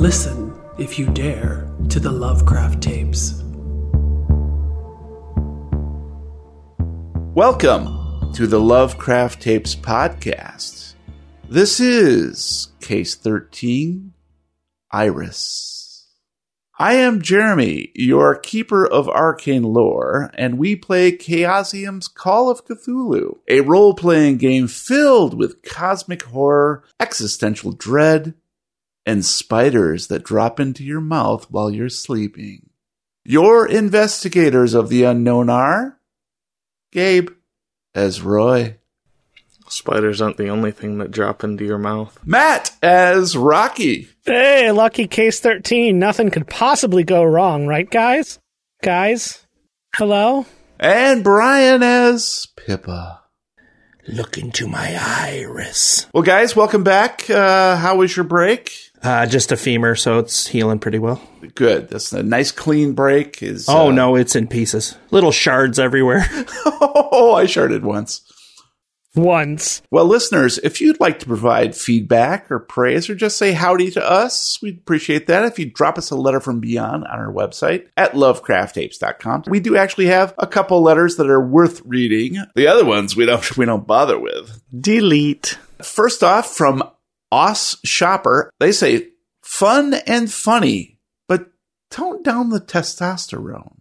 Listen, if you dare, to the Lovecraft tapes. Welcome to the Lovecraft Tapes podcast. This is Case 13 Iris. I am Jeremy, your keeper of arcane lore, and we play Chaosium's Call of Cthulhu, a role playing game filled with cosmic horror, existential dread, and spiders that drop into your mouth while you're sleeping. Your investigators of the unknown are Gabe as Roy, Spiders aren't the only thing that drop into your mouth. Matt as Rocky, Hey, lucky case 13. Nothing could possibly go wrong, right, guys? Guys? Hello? and Brian as Pippa. Look into my iris. Well, guys, welcome back. Uh, how was your break? Uh, just a femur, so it's healing pretty well. Good. That's a nice clean break. Is Oh uh, no, it's in pieces. Little shards everywhere. oh, I sharded once. Once. Well, listeners, if you'd like to provide feedback or praise or just say howdy to us, we'd appreciate that if you drop us a letter from beyond on our website at lovecrafttapes.com. We do actually have a couple letters that are worth reading. The other ones we don't we don't bother with. Delete. First off, from Os Shopper, they say fun and funny, but tone down the testosterone.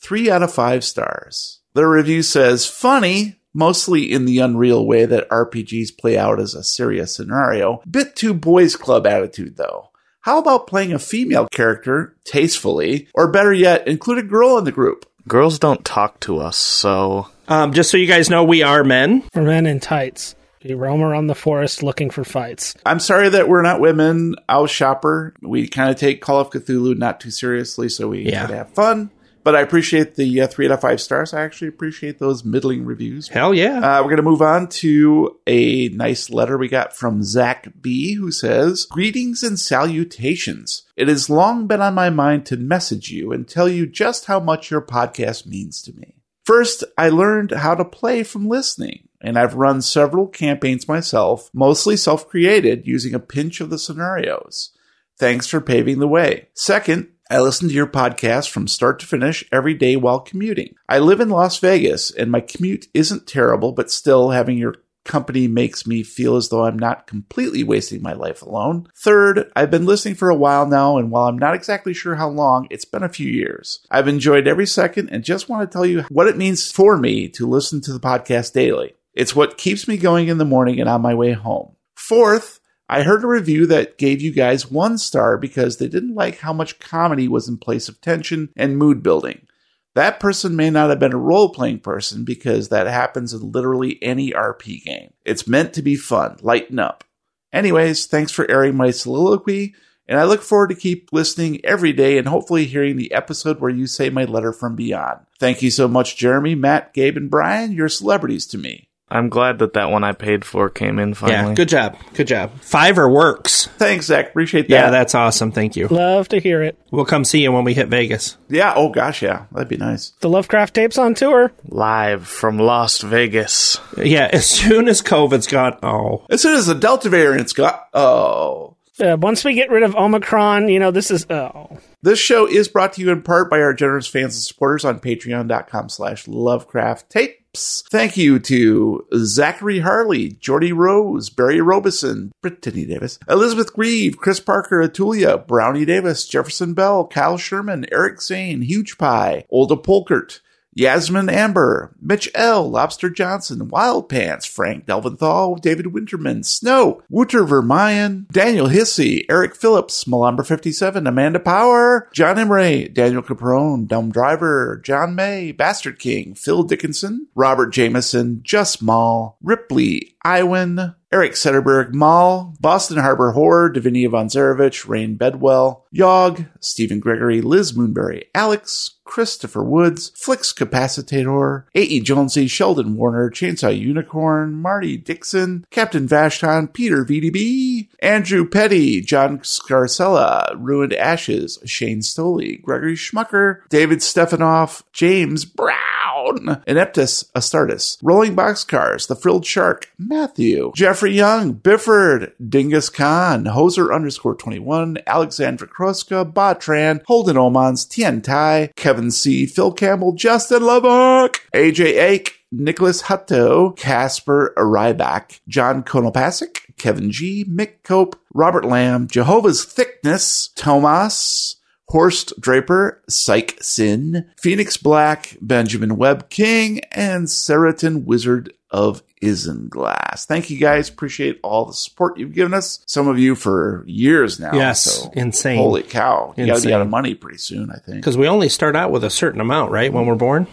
Three out of five stars. Their review says funny, mostly in the unreal way that RPGs play out as a serious scenario. Bit too boys club attitude though. How about playing a female character tastefully, or better yet, include a girl in the group? Girls don't talk to us, so Um, just so you guys know, we are men. We're men in tights. We roam around the forest looking for fights. I'm sorry that we're not women. Owl Shopper. We kind of take Call of Cthulhu not too seriously, so we Yeah. have fun. But I appreciate the uh, three out of five stars. I actually appreciate those middling reviews. Hell yeah. Uh, we're going to move on to a nice letter we got from Zach B, who says, Greetings and salutations. It has long been on my mind to message you and tell you just how much your podcast means to me. First, I learned how to play from listening, and I've run several campaigns myself, mostly self created, using a pinch of the scenarios. Thanks for paving the way. Second, I listen to your podcast from start to finish every day while commuting. I live in Las Vegas and my commute isn't terrible, but still having your company makes me feel as though I'm not completely wasting my life alone. Third, I've been listening for a while now, and while I'm not exactly sure how long, it's been a few years. I've enjoyed every second and just want to tell you what it means for me to listen to the podcast daily. It's what keeps me going in the morning and on my way home. Fourth, I heard a review that gave you guys one star because they didn't like how much comedy was in place of tension and mood building. That person may not have been a role playing person because that happens in literally any RP game. It's meant to be fun, lighten up. Anyways, thanks for airing my soliloquy, and I look forward to keep listening every day and hopefully hearing the episode where you say my letter from beyond. Thank you so much, Jeremy, Matt, Gabe, and Brian. You're celebrities to me. I'm glad that that one I paid for came in finally. yeah, good job. Good job. Fiverr works. Thanks, Zach. Appreciate that. Yeah, that's awesome. Thank you. Love to hear it. We'll come see you when we hit Vegas. yeah. Oh gosh, yeah, that'd be nice. The Lovecraft tapes on tour. Live from Las Vegas. Yeah, as soon as COVID's gone. Oh, As soon as the Delta variant's got, oh. Uh, once we get rid of Omicron, you know, this is, oh. This show is brought to you in part by our generous fans and supporters on patreon.com slash lovecraft tapes. Thank you to Zachary Harley, Jordy Rose, Barry Robeson, Brittany Davis, Elizabeth Grieve, Chris Parker, Atulia, Brownie Davis, Jefferson Bell, Kyle Sherman, Eric Zane, Huge Pie, Olda Polkert, Yasmin Amber, Mitch L., Lobster Johnson, Wild Pants, Frank Delventhal, David Winterman, Snow, Wouter Vermeyen, Daniel Hissey, Eric Phillips, Malamber57, Amanda Power, John Emray, Daniel Caprone, Dumb Driver, John May, Bastard King, Phil Dickinson, Robert Jameson, Just Mall, Ripley, Iwan, Eric Sederberg, Mall, Boston Harbor Horror, Davinia Von Zarevich, Rain Bedwell, Yog, Stephen Gregory, Liz Moonberry, Alex, Christopher Woods, Flix Capacitator, A.E. Jonesy, Sheldon Warner, Chainsaw Unicorn, Marty Dixon, Captain Vashton, Peter VDB, Andrew Petty, John Scarcella, Ruined Ashes, Shane Stoley, Gregory Schmucker, David Stefanoff, James Brown, Ineptus Astartes, Rolling Boxcars, The Frilled Shark, Matthew, Jeffrey Young, Bifford, Dingus Khan, Hoser underscore 21, Alexandra Kroska, Botran, Holden Omans, Tien Tai, Kevin C., Phil Campbell, Justin Lubbock, AJ Ake, Nicholas Hutto, Casper Ryback, John Konopasik, Kevin G, Mick Cope, Robert Lamb, Jehovah's Thickness, Tomas, Horst Draper, Psych Sin, Phoenix Black, Benjamin Webb King, and Seriton Wizard of Isinglass. Thank you guys. Appreciate all the support you've given us. Some of you for years now. Yes, so insane. Holy cow. You gotta be Insane. out of money pretty soon, I think. Because we only start out with a certain amount, right? When we're born.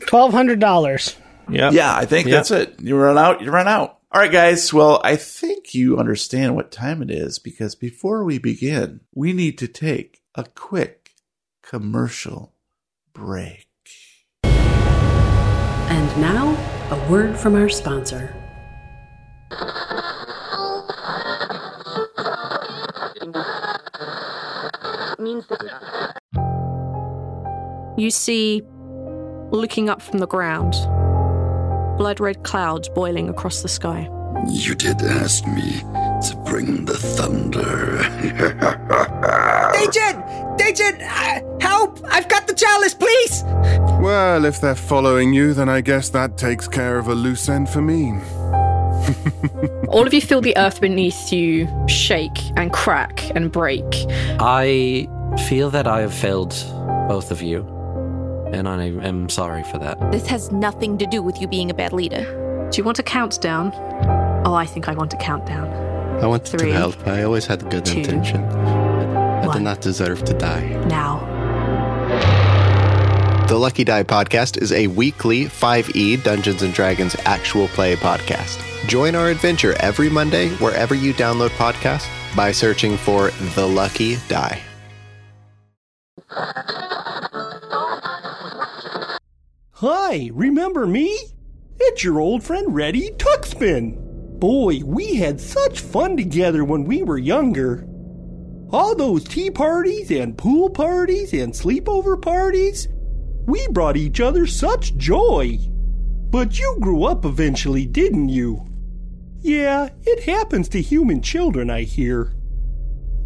Twelve hundred dollars. Yeah. Yeah, I think Yep. that's it. You run out, you run out. All right, guys. Well, I think you understand what time it is because before we begin, we need to take a quick commercial break. And now, a word from our sponsor. You see, looking up from the ground, blood red clouds boiling across the sky. You did ask me to bring the thunder. Agent! Agent! uh, Help! I've got the chalice, please! Well, if they're following you, then I guess that takes care of a loose end for me. All of you feel the earth beneath you shake and crack and break. I feel that I have failed both of you, and I am sorry for that. This has nothing to do with you being a bad leader. Do you want a countdown? Oh, I think I want a countdown. I wanted Three, to help. I always had good two, intention. I one. did not deserve to die. Now. The Lucky Die podcast is a weekly 5e Dungeons and Dragons actual play podcast. Join our adventure every Monday wherever you download podcasts by searching for The Lucky Die. Hi, remember me? It's your old friend Reddy Tuxspin. Boy, we had such fun together when we were younger. All those tea parties and pool parties and sleepover parties, we brought each other such joy. But you grew up eventually, didn't you? Yeah, it happens to human children, I hear.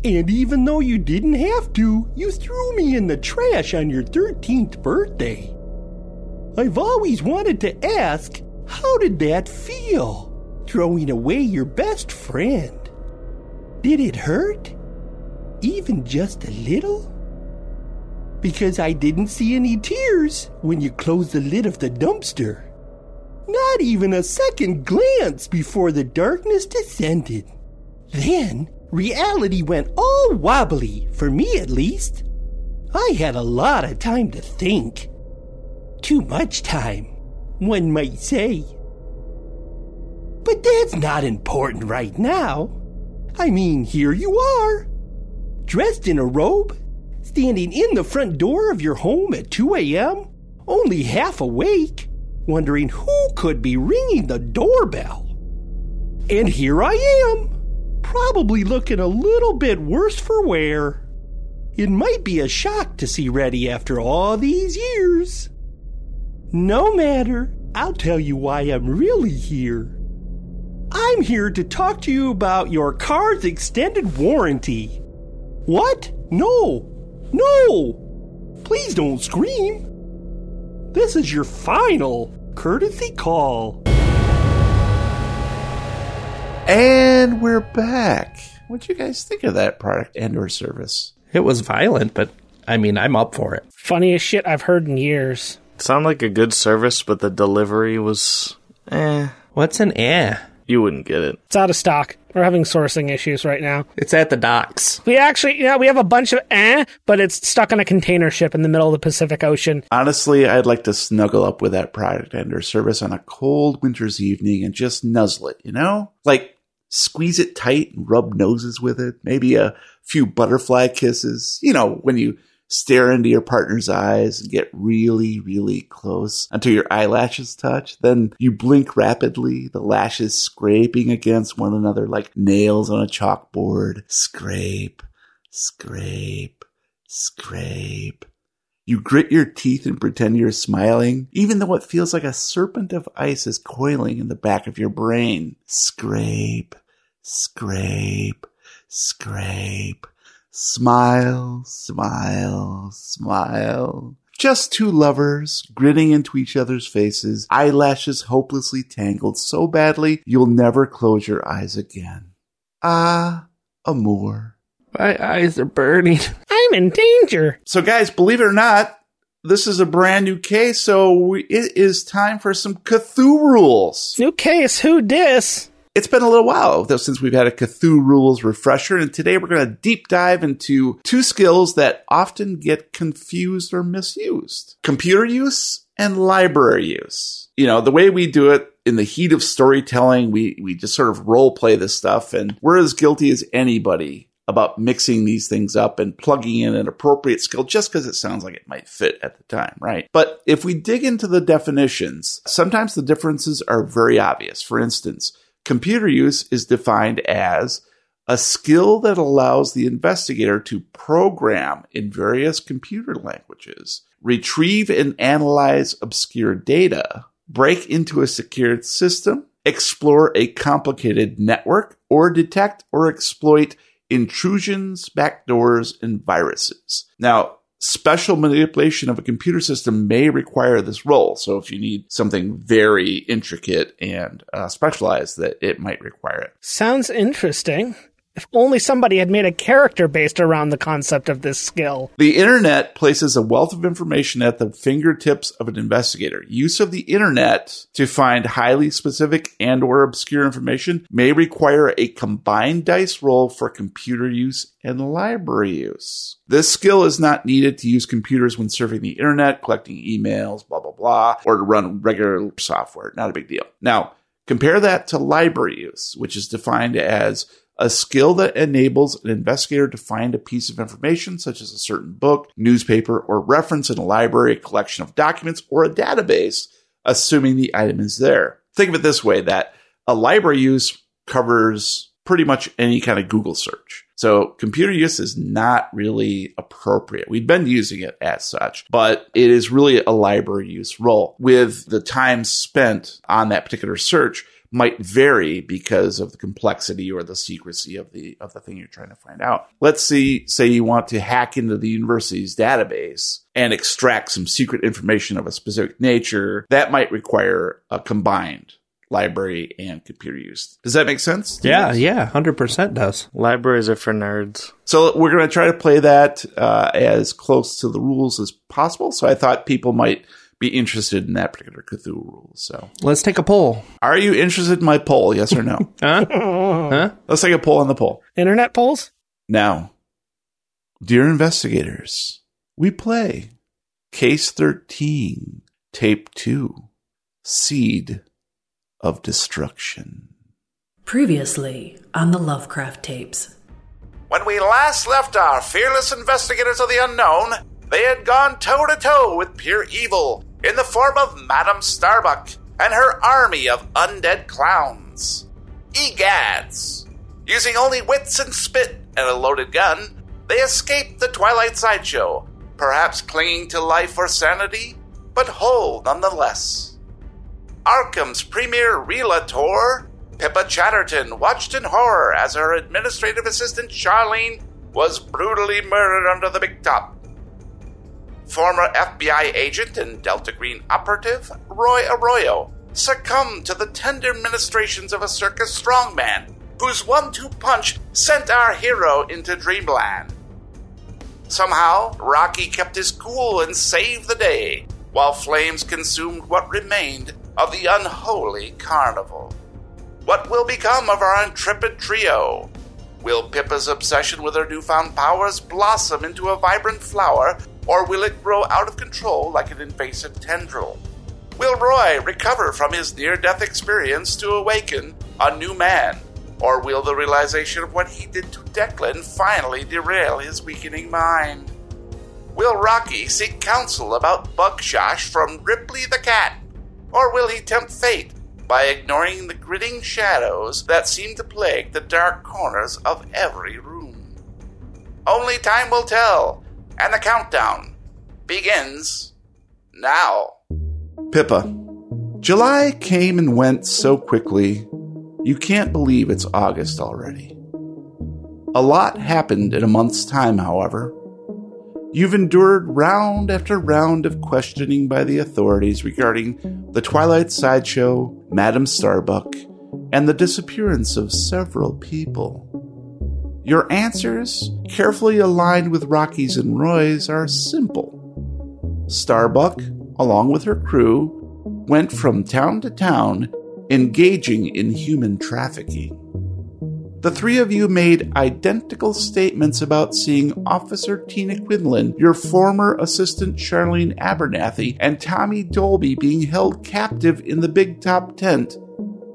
And even though you didn't have to, you threw me in the trash on your 13th birthday. I've always wanted to ask, how did that feel? Throwing away your best friend. Did it hurt? Even just a little? Because I didn't see any tears when you closed the lid of the dumpster. Not even a second glance before the darkness descended. Then reality went all wobbly, for me at least. I had a lot of time to think. Too much time, one might say. But that's not important right now. I mean, here you are, dressed in a robe, standing in the front door of your home at 2 a.m., only half awake, wondering who could be ringing the doorbell. And here I am, probably looking a little bit worse for wear. It might be a shock to see Reddy after all these years. No matter, I'll tell you why I'm really here. I'm here to talk to you about your car's extended warranty. What? No! No! Please don't scream. This is your final courtesy call. And we're back. What'd you guys think of that product and or service? It was violent, but I mean, I'm up for it. Funniest shit I've heard in years. Sound like a good service, but the delivery was eh. What's an eh? You wouldn't get it. It's out of stock. We're having sourcing issues right now. It's at the docks. We actually, yeah, we have a bunch of eh, but it's stuck on a container ship in the middle of the Pacific Ocean. Honestly, I'd like to snuggle up with that product and or service on a cold winter's evening and just nuzzle it, you know? Like squeeze it tight and rub noses with it. Maybe a few butterfly kisses. You know, when you stare into your partner's eyes and get really, really close until your eyelashes touch. Then you blink rapidly, the lashes scraping against one another like nails on a chalkboard. Scrape, scrape, scrape. You grit your teeth and pretend you're smiling, even though it feels like a serpent of ice is coiling in the back of your brain. Scrape, scrape, scrape. Smile, smile, smile. Just two lovers grinning into each other's faces, eyelashes hopelessly tangled so badly you'll never close your eyes again. Ah, amour. My eyes are burning. I'm in danger. So, guys, believe it or not, this is a brand new case, so we, it is time for some Cthulhu rules. New case, who dis? It's been a little while though since we've had a Cthulhu rules refresher, and today we're going to deep dive into two skills that often get confused or misused computer use and library use. You know, the way we do it in the heat of storytelling, we, we just sort of role play this stuff, and we're as guilty as anybody about mixing these things up and plugging in an appropriate skill just because it sounds like it might fit at the time, right? But if we dig into the definitions, sometimes the differences are very obvious. For instance, computer use is defined as a skill that allows the investigator to program in various computer languages, retrieve and analyze obscure data, break into a secured system, explore a complicated network, or detect or exploit intrusions, backdoors, and viruses. Now, special manipulation of a computer system may require this role. So if you need something very intricate and uh, specialized, that it might require it. Sounds interesting. If only somebody had made a character based around the concept of this skill. The internet places a wealth of information at the fingertips of an investigator. Use of the internet to find highly specific and or obscure information may require a combined dice roll for computer use and library use. This skill is not needed to use computers when surfing the internet, collecting emails, blah blah blah, or to run regular software. Not a big deal. Now, compare that to library use, which is defined as a skill that enables an investigator to find a piece of information, such as a certain book, newspaper, or reference in a library, a collection of documents, or a database, assuming the item is there. Think of it this way that a library use covers pretty much any kind of Google search. So computer use is not really appropriate. We've been using it as such, but it is really a library use role with the time spent on that particular search might vary because of the complexity or the secrecy of the of the thing you're trying to find out. Let's see say you want to hack into the university's database and extract some secret information of a specific nature, that might require a combined library and computer use. Does that make sense? Yeah, yeah, 100% does. Libraries are for nerds. So we're going to try to play that uh, as close to the rules as possible. So I thought people might be interested in that particular Cthulhu rule. So let's take a poll. Are you interested in my poll? Yes or no? huh? Huh? Let's take a poll on the poll. Internet polls? Now, dear investigators, we play Case 13, Tape 2, Seed of Destruction. Previously on the Lovecraft tapes. When we last left our fearless investigators of the unknown, they had gone toe to toe with pure evil in the form of Madame Starbuck and her army of undead clowns. Egads! Using only wits and spit and a loaded gun, they escaped the Twilight Sideshow, perhaps clinging to life or sanity, but whole nonetheless. Arkham's premier relator, Pippa Chatterton, watched in horror as her administrative assistant Charlene was brutally murdered under the big top. Former FBI agent and Delta Green operative Roy Arroyo succumbed to the tender ministrations of a circus strongman whose one two punch sent our hero into dreamland. Somehow, Rocky kept his cool and saved the day, while flames consumed what remained of the unholy carnival. What will become of our intrepid trio? Will Pippa's obsession with her newfound powers blossom into a vibrant flower, or will it grow out of control like an invasive tendril? Will Roy recover from his near death experience to awaken a new man, or will the realization of what he did to Declan finally derail his weakening mind? Will Rocky seek counsel about Bugshosh from Ripley the cat? Or will he tempt fate by ignoring the gritting shadows that seem to plague the dark corners of every room? Only time will tell, and the countdown begins now. Pippa. July came and went so quickly, you can't believe it's August already. A lot happened in a month's time, however. You've endured round after round of questioning by the authorities regarding the Twilight Sideshow, Madame Starbuck, and the disappearance of several people. Your answers, carefully aligned with Rocky's and Roy's, are simple. Starbuck, along with her crew, went from town to town engaging in human trafficking. The three of you made identical statements about seeing Officer Tina Quinlan, your former assistant Charlene Abernathy, and Tommy Dolby being held captive in the big top tent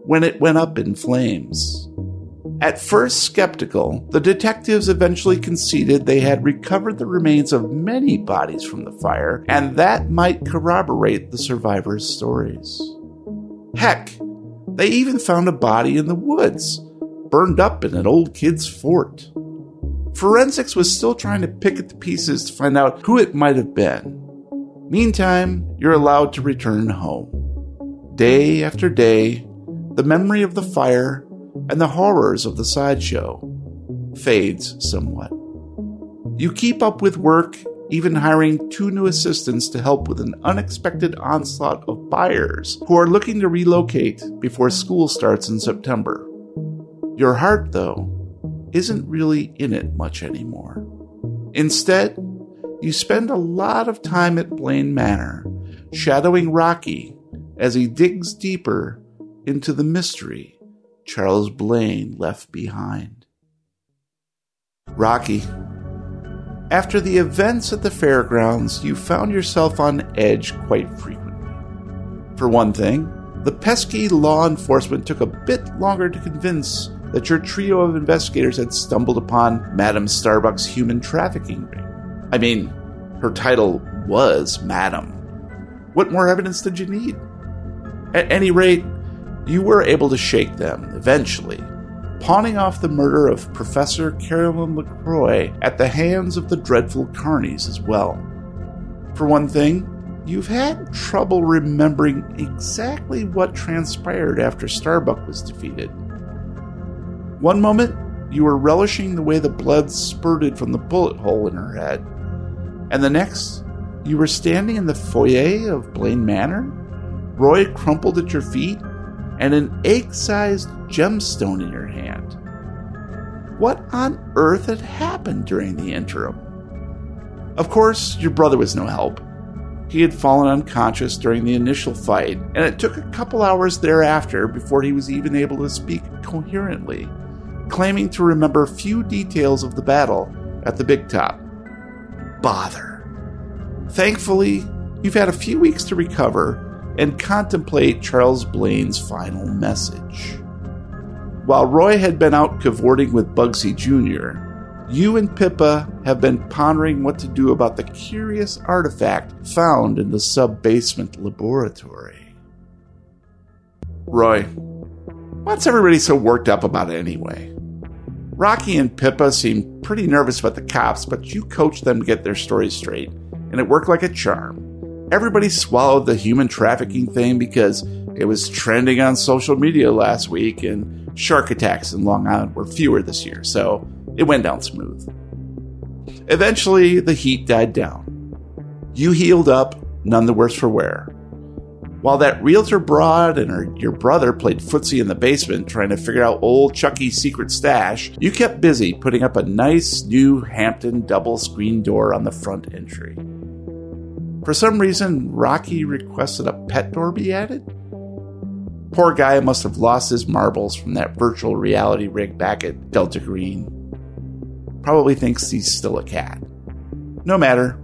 when it went up in flames. At first skeptical, the detectives eventually conceded they had recovered the remains of many bodies from the fire, and that might corroborate the survivors' stories. Heck, they even found a body in the woods, burned up in an old kid's fort. Forensics was still trying to pick at the pieces to find out who it might have been. Meantime, you're allowed to return home. Day after day, the memory of the fire and the horrors of the sideshow fades somewhat. You keep up with work, even hiring two new assistants to help with an unexpected onslaught of buyers who are looking to relocate before school starts in September. Your heart, though, isn't really in it much anymore. Instead, you spend a lot of time at Blaine Manor, shadowing Rocky as he digs deeper into the mystery Charles Blaine left behind. Rocky. After the events at the fairgrounds, you found yourself on edge quite frequently. For one thing, the pesky law enforcement took a bit longer to convince that your trio of investigators had stumbled upon Madame Starbuck's human trafficking ring. I mean, her title was Madame. What more evidence did you need? At any rate, you were able to shake them, eventually, pawning off the murder of Professor Carolyn LaCroix at the hands of the dreadful Carneys as well. For one thing, you've had trouble remembering exactly what transpired after Starbuck was defeated. One moment, you were relishing the way the blood spurted from the bullet hole in her head, and the next, you were standing in the foyer of Blaine Manor, Roy crumpled at your feet, and an egg sized gemstone in your hand. What on earth had happened during the interim? Of course, your brother was no help. He had fallen unconscious during the initial fight, and it took a couple hours thereafter before he was even able to speak coherently, claiming to remember few details of the battle at the big top. Bother. Thankfully, you've had a few weeks to recover and contemplate Charles Blaine's final message. While Roy had been out cavorting with Bugsy Jr., you and Pippa have been pondering what to do about the curious artifact found in the sub basement laboratory. Roy, what's everybody so worked up about anyway? Rocky and Pippa seem pretty nervous about the cops, but you coached them to get their stories straight, and it worked like a charm. Everybody swallowed the human trafficking thing because it was trending on social media last week, and shark attacks in Long Island were fewer this year, so it went down smooth. Eventually, the heat died down. You healed up, none the worse for wear. While that realtor broad and her, your brother played footsie in the basement trying to figure out old Chucky's secret stash, you kept busy putting up a nice new Hampton double screen door on the front entry. For some reason, Rocky requested a pet door be added. Poor guy must have lost his marbles from that virtual reality rig back at Delta Green. Probably thinks he's still a cat. No matter.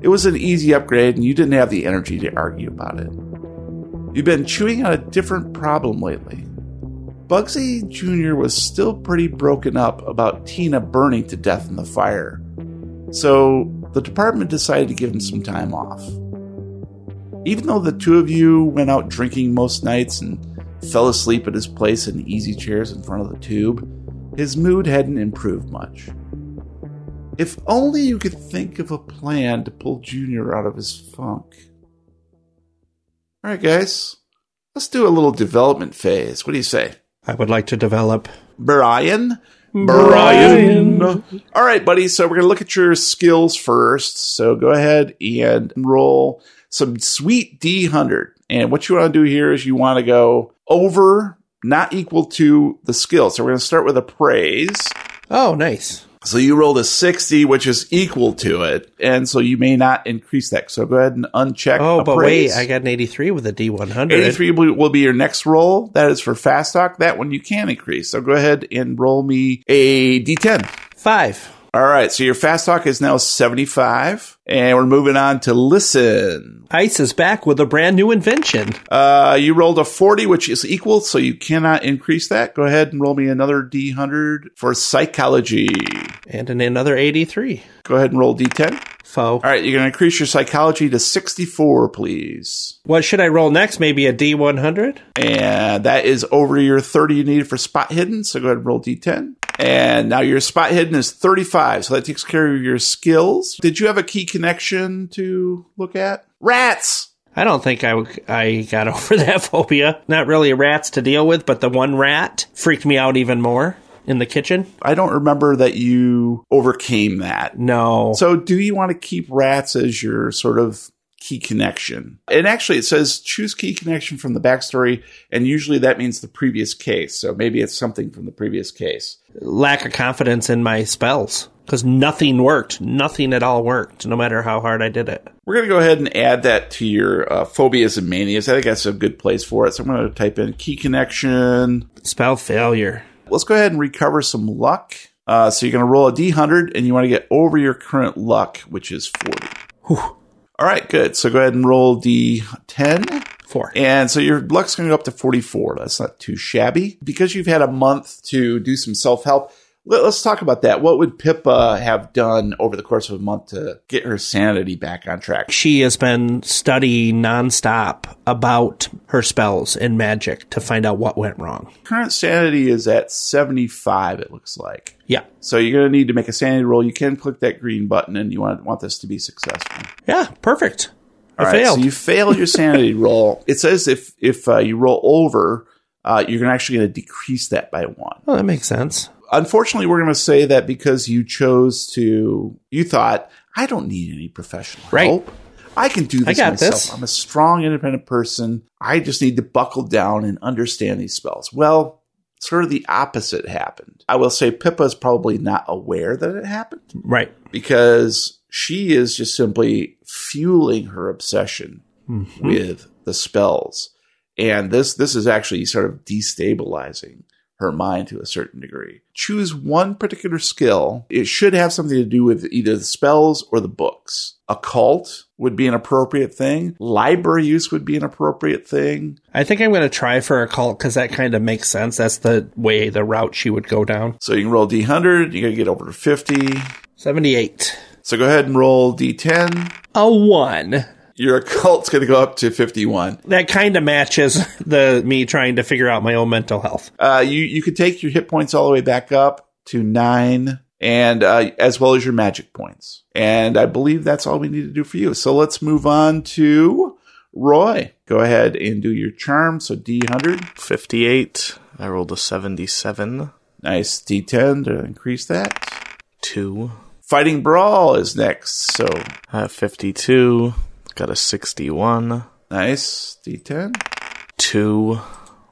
It was an easy upgrade, and you didn't have the energy to argue about it. You've been chewing on a different problem lately. Bugsy Jr. was still pretty broken up about Tina burning to death in the fire. So the department decided to give him some time off. Even though the two of you went out drinking most nights and fell asleep at his place in easy chairs in front of the tube, his mood hadn't improved much. If only you could think of a plan to pull Junior out of his funk. All right, guys, let's do a little development phase. What do you say? I would like to develop. Brian? Brian. All right, buddy. So we're going to look at your skills first. So go ahead and roll some sweet D100. And what you want to do here is you want to go over, not equal to the skill. So we're going to start with appraise. Oh, nice. So you rolled a 60, which is equal to it. And so you may not increase that. So go ahead and uncheck. Oh, but appraise. wait, I got an 83 with a D100. 83 will will be your next roll. That is for fast talk. That one you can increase. So go ahead and roll me a D10. Five. All right. So your fast talk is now 75. And we're moving on to listen. Ice is back with a brand new invention. Uh, you rolled a 40, which is equal. So you cannot increase that. Go ahead and roll me another D100 for psychology. And an, another 83. Go ahead and roll D10. Foe. All right. You're going to increase your psychology to 64, please. What should I roll next? Maybe a D100? And that is over your 30 you needed for spot hidden. So go ahead and roll D10. And now your spot hidden is 35. So that takes care of your skills. Did you have a key connection to look at? Rats! I don't think I, I got over that phobia. Not really rats to deal with, but the one rat freaked me out even more in the kitchen. I don't remember that you overcame that. No. So do you want to keep rats as your sort of key connection? And actually it says choose key connection from the backstory, and usually that means the previous case. So maybe it's something from the previous case. Lack of confidence in my spells. Because nothing worked. Nothing at all worked, no matter how hard I did it. We're going to go ahead and add that to your uh, phobias and manias. I think that's a good place for it. So I'm going to type in key connection. Spell failure. Let's go ahead and recover some luck. Uh, so you're going to roll a d100 and you want to get over your current luck, which is 40. Whew. All right, good. So go ahead and roll d10. Four. And so your luck's going to go up to 44. That's not too shabby. Because you've had a month to do some self help, let, us talk about that. What would Pippa have done over the course of a month to get her sanity back on track? She has been studying nonstop about her spells and magic to find out what went wrong. Current sanity is at 75, it looks like. Yeah. So you're going to need to make a sanity roll. You can click that green button and you want, want this to be successful. Yeah, perfect. All I right, failed. so you failed your sanity roll. It says if if uh, you roll over, uh, you're gonna actually going to decrease that by one. Oh, that makes sense. Unfortunately, we're going to say that because you chose to, you thought, I don't need any professional Right. help. I can do this got myself. this. I'm a strong, independent person. I just need to buckle down and understand these spells. Well, sort of the opposite happened. I will say Pippa's probably not aware that it happened Right. because she is just simply fueling her obsession Mm-hmm. with the spells. And this this is actually sort of destabilizing her mind to a certain degree. Choose one particular skill. It should have something to do with either the spells or the books. Occult would be an appropriate thing. Library use would be an appropriate thing. I think I'm going to try for occult because that kind of makes sense. That's the way, the route she would go down. So you can roll D100, you gotta get over to 50. 78. So go ahead and roll D10. A one. Your occult's gonna go up to 51. That kind of matches the me trying to figure out my own mental health. Uh, you you could take your hit points all the way back up to nine, and uh, as well as your magic points. And I believe that's all we need to do for you. So let's move on to Roy. Go ahead and do your charm. So D hundred, 58. I rolled a 77. nice D10 to increase that. 2. Fighting brawl is next. So I have 52. Got a 61. nice D10. 2.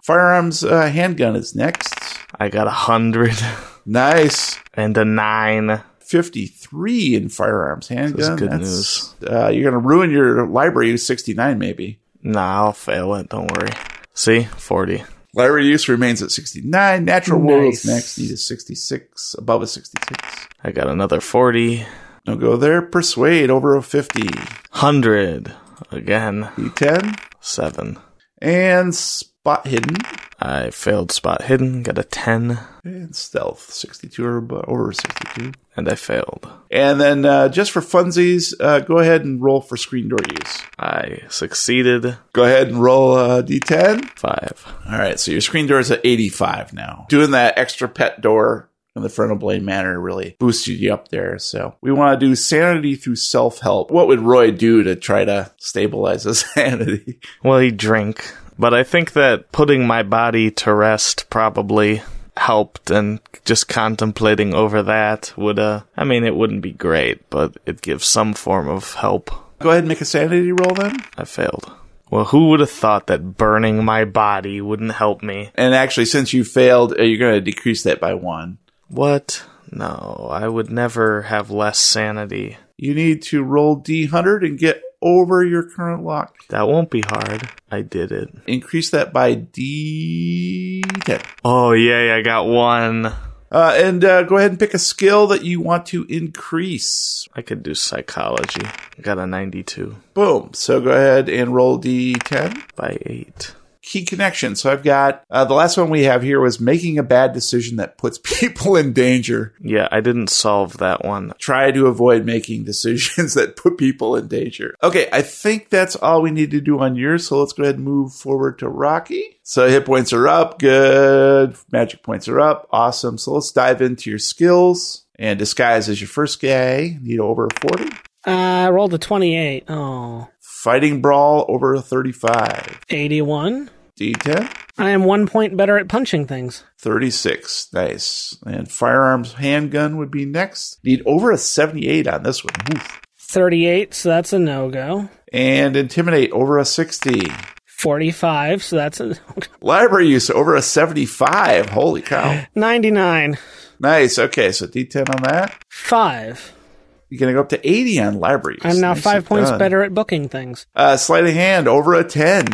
Firearms uh, handgun is next. I got a 100. Nice. And a 9. 53 in firearms handgun. That's good That's, Uh, you're going to ruin your library use 69 maybe. Nah, I'll fail it. Don't worry. See? 40. Library use remains at 69. Natural worlds Nice. next. Need a 66. Above a 66. I got another 40. No go there. Persuade over a 50. 100. Again. D10. 7. And spot hidden. I failed spot hidden, got a 10, And stealth, 62 or over 62. and I failed. And then uh, just for funsies, uh, go ahead and roll for screen door use. I succeeded. Go ahead and roll a d10. 5. All right, so your screen door is at 85 now. Doing that extra pet door in the frontal of Blaine Manor really boosted you up there. So we want to do sanity through self help. What would Roy do to try to stabilize his sanity? Well, he'd drink, but I think that putting my body to rest probably helped and just contemplating over that would uh I mean it wouldn't be great, but it gives some form of help. Go ahead and make a sanity roll then. I failed. Well, who would have thought that burning my body wouldn't help me? And actually, since you failed, uh, you're going to decrease that by one. What? No, I would never have less sanity. You need to roll D100 and get over your current lock. That won't be hard. I did it. Increase that by D10. Oh, yay, I got one. Uh, and uh, go ahead and pick a skill that you want to increase. I could do psychology. I got a 92 Boom. So go ahead and roll D10. by 8. Key connection. So I've got uh, the last one we have here was making a bad decision that puts people in danger. Yeah, I didn't solve that one. Try to avoid making decisions that put people in danger. Okay, I think that's all we need to do on yours. So let's go ahead and move forward to Rocky. So hit points are up. Good. Magic points are up. Awesome. So let's dive into your skills. And disguise is your first guy. Need over 40. Uh, I rolled a 28. Oh. Fighting brawl over a 35. 81. D10. I am one point better at punching things. 36. Nice. And firearms handgun would be next. Need over a 78 on this one. Oof. 38, so that's a no go. And intimidate over a 60. 45, so that's a Library use over a 75. Holy cow. 99. Nice. Okay, so D10 on that. 5. You're going to go up to 80 on library use. I'm now Nicely five points done. better at booking things. Uh, sleight of hand over a 10.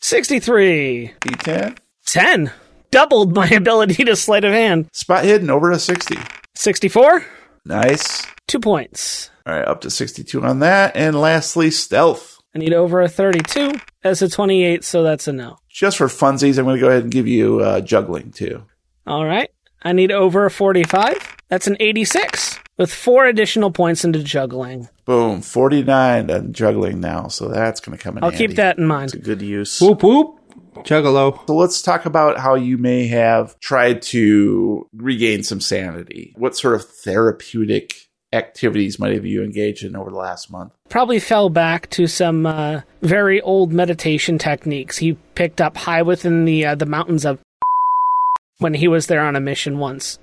63. D10. 10. Doubled my ability to sleight of hand. Spot hidden over a 60. 64. Nice. Two points. All right, up to 62 on that. And lastly, stealth. I need over a 32. That's a 28, so that's a no. Just for funsies, I'm going to go ahead and give you uh, juggling too. All right. I need over a 45. That's an 86 with four additional points into juggling. Boom, 49 on juggling now. So that's going to come in I'll handy. keep that in mind. It's a good use. Whoop whoop. Juggalo. So let's talk about how you may have tried to regain some sanity. What sort of therapeutic activities might have you engaged in over the last month? Probably fell back to some uh, very old meditation techniques he picked up high within the uh, the mountains of when he was there on a mission once.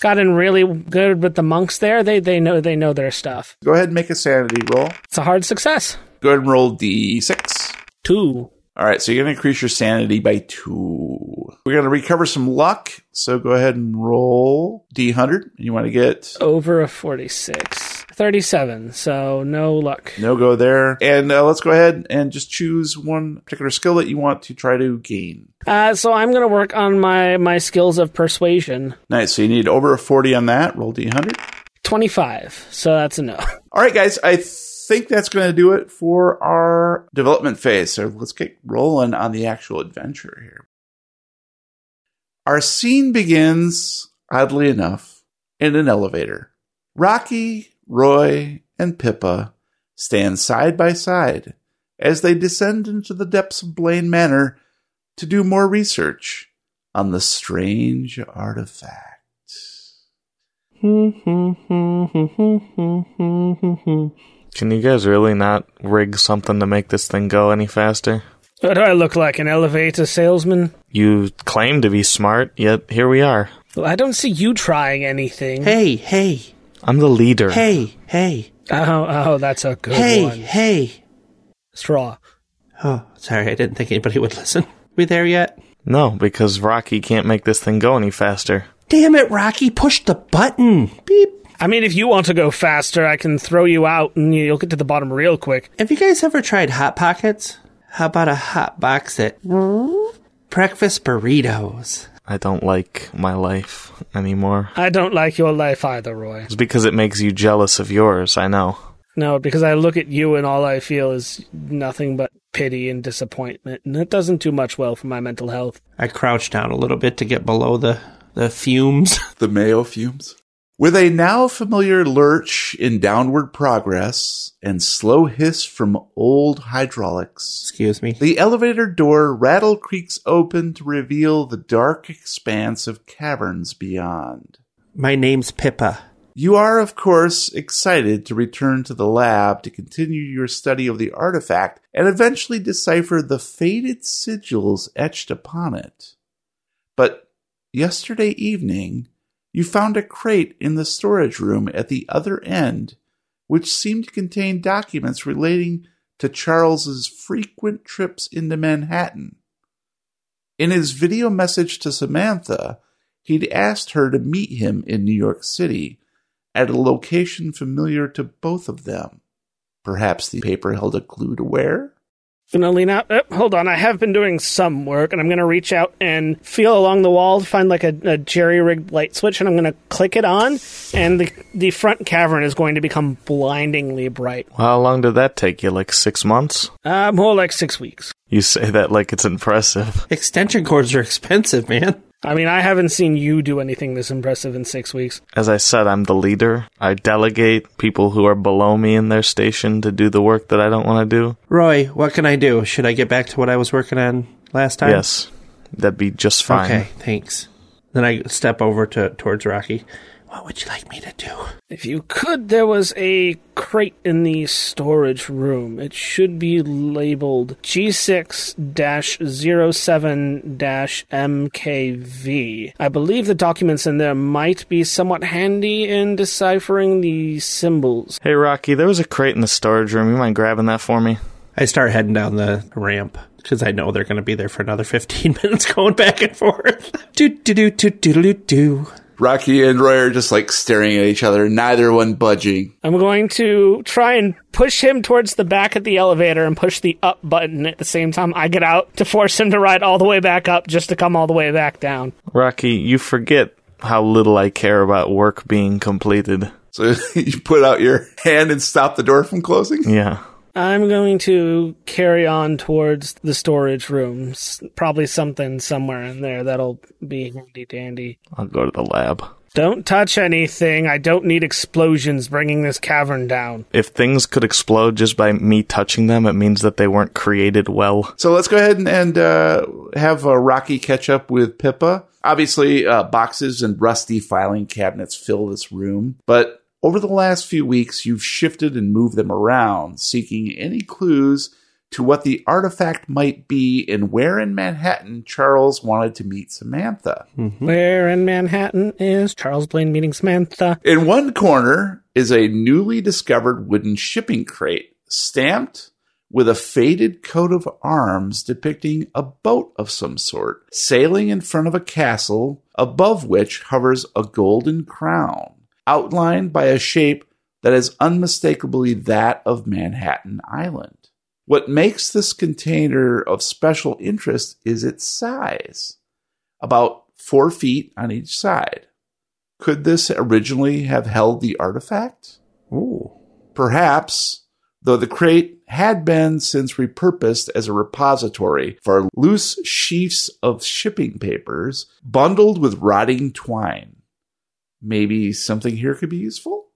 Got in really good with the monks there. They they know they know their stuff. Go ahead and make a sanity roll. It's a hard success. Go ahead and roll d6. Two. All right, so you're going to increase your sanity by two. We're going to recover some luck. So go ahead and roll d100. You want to get Over a 46. 37, so no luck. no go there. And uh, let's go ahead and just choose one particular skill that you want to try to gain. Uh, so I'm going to work on my, my skills of persuasion. Nice. So you need over a 40 on that. Roll d100. 25, so that's a no. All right, guys. I think that's going to do it for our development phase. So let's get rolling on the actual adventure here. Our scene begins, oddly enough, in an elevator. Rocky, Roy, and Pippa stand side by side as they descend into the depths of Blaine Manor to do more research on the strange artifact. Can you guys really not rig something to make this thing go any faster? What do I look like, an elevator salesman? You claim to be smart, yet here we are. Well, I don't see you trying anything. Hey, hey, I'm the leader. hey, hey, Oh, oh, that's a good hey, one. hey. Hey. Straw. Oh, sorry, I didn't think anybody would listen. We there yet? No, because Rocky can't make this thing go any faster. Damn it, Rocky, push the button. Beep. I mean, if you want to go faster, I can throw you out and you'll get to the bottom real quick. Have you guys ever tried Hot Pockets? How about a hot box at breakfast burritos? I don't like my life anymore. I don't like your life either, Roy. It's because it makes you jealous of yours, I know. No, because I look at you and all I feel is nothing but pity and disappointment, and it doesn't do much well for my mental health. I crouch down a little bit to get below the, the fumes. The Mayo fumes. With a now familiar lurch in downward progress and slow hiss from old hydraulics, Excuse me. the elevator door rattle creaks open to reveal the dark expanse of caverns beyond. My name's Pippa. You are, of course, excited to return to the lab to continue your study of the artifact and eventually decipher the faded sigils etched upon it. But yesterday evening, you found a crate in the storage room at the other end, which seemed to contain documents relating to Charles's frequent trips into Manhattan. In his video message to Samantha, he'd asked her to meet him in New York City at a location familiar to both of them. Perhaps the paper held a clue to where? I'm gonna lean out. Oh, hold on, I have been doing some work, and I'm gonna reach out and feel along the wall to find like a, a jerry-rigged light switch, and I'm gonna click it on, and the the front cavern is going to become blindingly bright. How long did that take you? Like six months? Uh, more like six weeks. You say that like it's impressive. Extension cords are expensive, man. I mean, I haven't seen you do anything this impressive in six weeks. As I said, I'm the leader. I delegate people who are below me in their station to do the work that I don't want to do. Roy, what can I do? Should I get back to what I was working on last time? Yes, that'd be just fine. Okay, thanks. Then I step over to towards Rocky. What would you like me to do? If you could, there was a crate in the storage room. It should be labeled G6 07 MKV. I believe the documents in there might be somewhat handy in deciphering the symbols. Hey, Rocky, there was a crate in the storage room. You mind grabbing that for me? I start heading down the ramp because I know they're going to be there for another 15 minutes going back and forth. do, do, do, do, do, do, do. Rocky and Roy are just like staring at each other, neither one budging. I'm going to try and push him towards the back of the elevator and push the up button at the same time I get out to force him to ride all the way back up just to come all the way back down. Rocky, you forget how little I care about work being completed. So you put out your hand and stop the door from closing? Yeah. I'm going to carry on towards the storage rooms. Probably something somewhere in there that'll be handy dandy. I'll go to the lab. Don't touch anything. I don't need explosions bringing this cavern down. If things could explode just by me touching them, it means that they weren't created well. So let's go ahead and, and uh, have uh, Rocky catch up with Pippa. Obviously, uh, boxes and rusty filing cabinets fill this room, but over the last few weeks, you've shifted and moved them around, seeking any clues to what the artifact might be and where in Manhattan Charles wanted to meet Samantha. Mm-hmm. Where in Manhattan is Charles Blaine meeting Samantha? In one corner is a newly discovered wooden shipping crate, stamped with a faded coat of arms depicting a boat of some sort, sailing in front of a castle above which hovers a golden crown outlined by a shape that is unmistakably that of Manhattan Island. What makes this container of special interest is its size, about four feet on each side. Could this originally have held the artifact? Ooh. Perhaps, though the crate had been since repurposed as a repository for loose sheafs of shipping papers bundled with rotting twine maybe something here could be useful?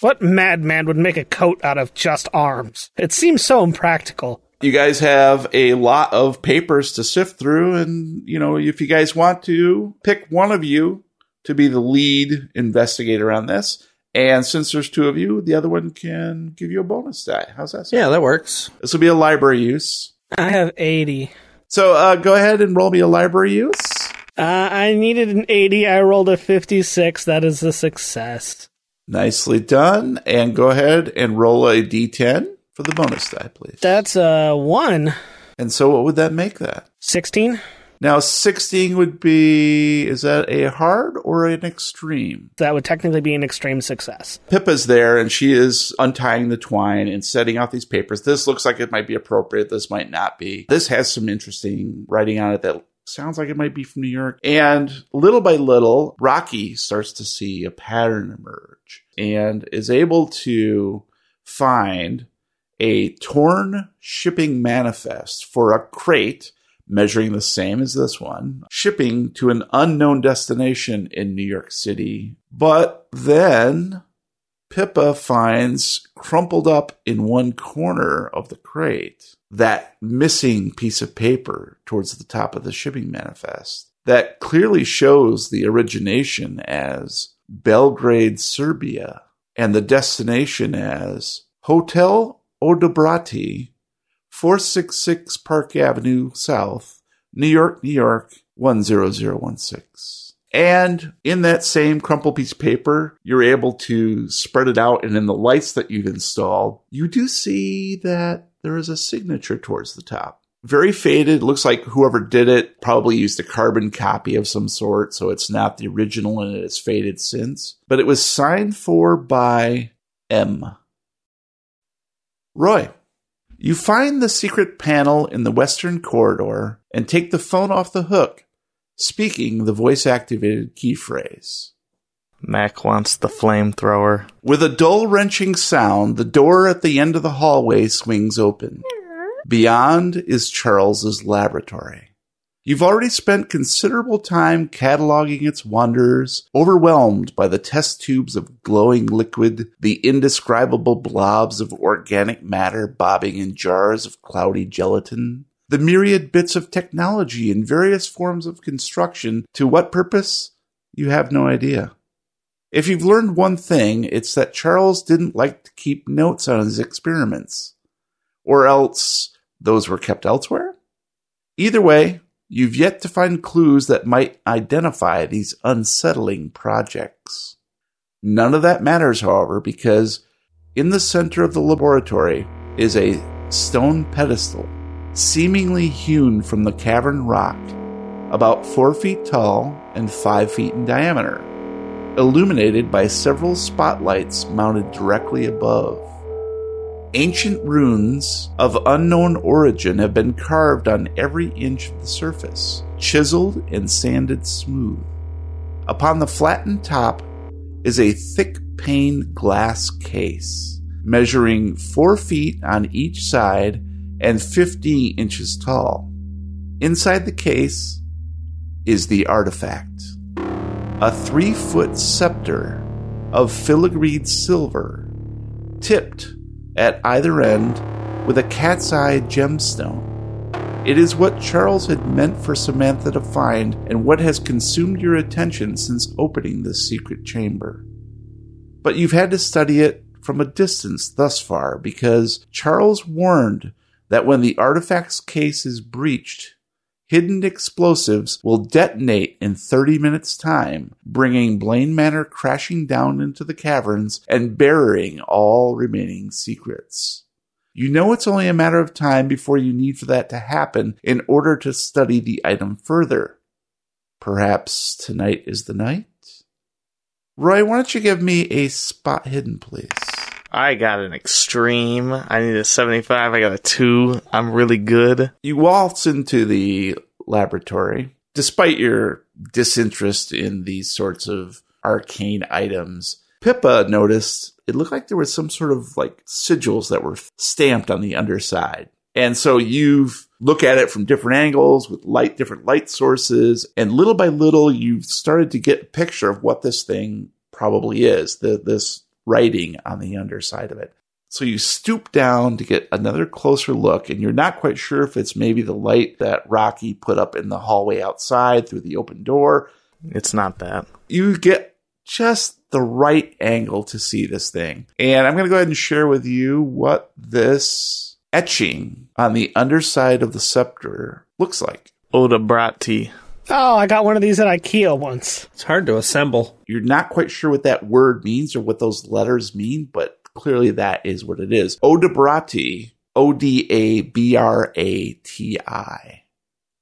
What madman would make a coat out of just arms? It seems so impractical. You guys have a lot of papers to sift through, and you know, if you guys want to pick one of you to be the lead investigator on this, and since there's two of you, the other one can give you a bonus die. How's that? Sound? Yeah, that works. This will be a library use. I have 80. So uh, go ahead and roll me a library use. Uh, I needed an 80. I rolled a 56. That is a success. Nicely done. And go ahead and roll a d10 for the bonus die, please. That's a 1. And so what would that make that? 16. Now, 16 would be, is that a hard or an extreme? That would technically be an extreme success. Pippa's there and she is untying the twine and setting out these papers. This looks like it might be appropriate. This might not be. This has some interesting writing on it that sounds like it might be from New York. And little by little, Rocky starts to see a pattern emerge and is able to find a torn shipping manifest for a crate measuring the same as this one, shipping to an unknown destination in New York City. But then Pippa finds crumpled up in one corner of the crate that missing piece of paper towards the top of the shipping manifest that clearly shows the origination as Belgrade, Serbia, and the destination as Hotel Odabrati, 466 Park Avenue South, New York, New York, 10016. And in that same crumpled piece of paper, you're able to spread it out. And in the lights that you've installed, you do see that there is a signature towards the top. Very faded. Looks like whoever did it probably used a carbon copy of some sort. So it's not the original and it has faded since. But it was signed for by M. Roy, you find the secret panel in the western corridor and take the phone off the hook, speaking the voice activated key phrase. Mac wants the flamethrower. With a dull wrenching sound, the door at the end of the hallway swings open. Beyond is Charles's laboratory. You've already spent considerable time cataloging its wonders, overwhelmed by the test tubes of glowing liquid, the indescribable blobs of organic matter bobbing in jars of cloudy gelatin, the myriad bits of technology in various forms of construction. To what purpose? You have no idea. If you've learned one thing, it's that Charles didn't like to keep notes on his experiments. Or else those were kept elsewhere? Either way, you've yet to find clues that might identify these unsettling projects. None of that matters, however, because in the center of the laboratory is a stone pedestal, seemingly hewn from the cavern rock, about four feet tall and five feet in diameter, illuminated by several spotlights mounted directly above. Ancient runes of unknown origin have been carved on every inch of the surface, chiseled and sanded smooth. Upon the flattened top is a thick pane glass case, measuring four feet on each side and 50 inches tall. Inside the case is the artifact a three foot scepter of filigreed silver, tipped at either end with a cat's eye gemstone. It is what Charles had meant for Samantha to find and what has consumed your attention since opening this secret chamber. But you've had to study it from a distance thus far because Charles warned that when the artifact's case is breached, hidden explosives will detonate in 30 minutes' time, bringing Blaine Manor crashing down into the caverns and burying all remaining secrets. You know it's only a matter of time before you need for that to happen in order to study the item further. Perhaps tonight is the night? Roy, why don't you give me a spot hidden, please? I got an extreme. I need a 75. I got a 2. I'm really good. You waltz into the laboratory. Despite your disinterest in these sorts of arcane items, Pippa noticed it looked like there was some sort of like sigils that were stamped on the underside. And so you've look at it from different angles with light, different light sources. And little by little, you've started to get a picture of what this thing probably is. The, this writing on the underside of it. So you stoop down to get another closer look, and you're not quite sure if it's maybe the light that Rocky put up in the hallway outside through the open door. It's not that. You get just the right angle to see this thing. And I'm going to go ahead and share with you what this etching on the underside of the scepter looks like. Odabrati. Oh, I got one of these at IKEA once. It's hard to assemble. You're not quite sure what that word means or what those letters mean, but clearly that is what it is. Odabrati, O D A B R A T I.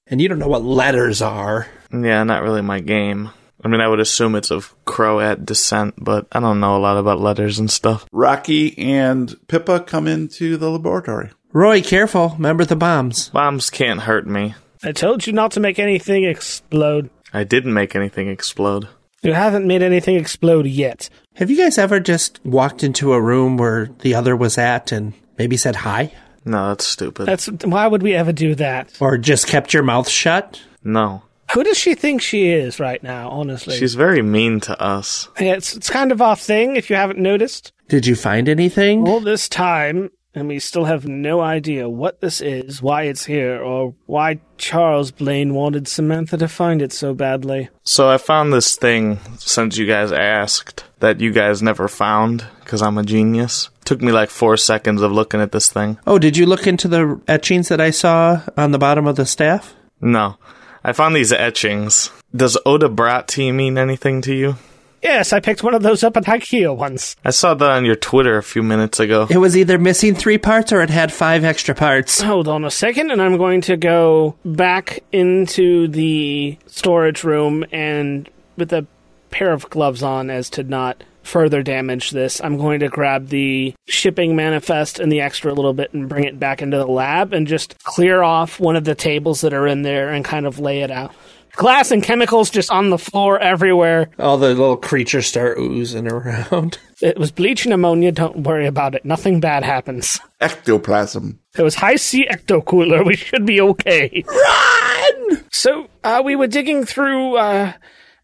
And you don't know what letters are. Yeah, not really my game. I mean, I would assume it's of Croat descent, but I don't know a lot about letters and stuff. Rocky and Pippa come into the laboratory. Roy, careful. Remember the bombs. Bombs can't hurt me. I told you not to make anything explode. I didn't make anything explode. You haven't made anything explode yet. Have you guys ever just walked into a room where the other was at and Maybe said hi? No, that's stupid. That's why would we ever do that? Or just kept your mouth shut? no. Who does she think she is right now? Honestly, She's very mean to us. Yeah, it's it's kind of our thing. If you haven't noticed, Did you find anything? all this time, and we still have no idea what this is, why it's here, or why Charles Blaine wanted Samantha to find it so badly. So I found this thing since you guys asked that you guys never found because I'm a genius. Took me like four seconds of looking at this thing. Oh, did you look into the etchings that I saw on the bottom of the staff? No. I found these etchings. Does Oda Bratti mean anything to you? Yes, I picked one of those up at IKEA once. I saw that on your Twitter a few minutes ago. It was either missing three parts or it had five extra parts. Hold on a second, and I'm going to go back into the storage room and with a pair of gloves on as to not further damage this. I'm going to grab the shipping manifest and the extra little bit and bring it back into the lab and just clear off one of the tables that are in there and kind of lay it out. Glass and chemicals just on the floor everywhere. All the little creatures start oozing around. It was bleach and ammonia. Don't worry about it. Nothing bad happens. Ectoplasm. It was Hi-C ecto cooler. We should be okay. Run! So uh, we were digging through uh,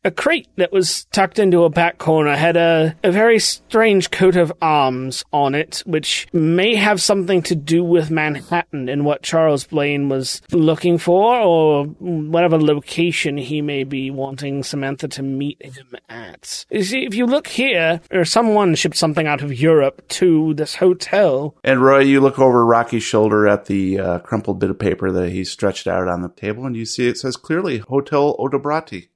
a crate that was tucked into a back corner. Had a, a very strange coat of arms on it, which may have something to do with Manhattan and what Charles Blaine was looking for, or whatever location he may be wanting Samantha to meet him at. You see, if you look here, or someone shipped something out of Europe to this hotel. And Roy, you look over Rocky's shoulder at the uh, crumpled bit of paper that he stretched out on the table, and you see it says clearly Hotel Odabrati.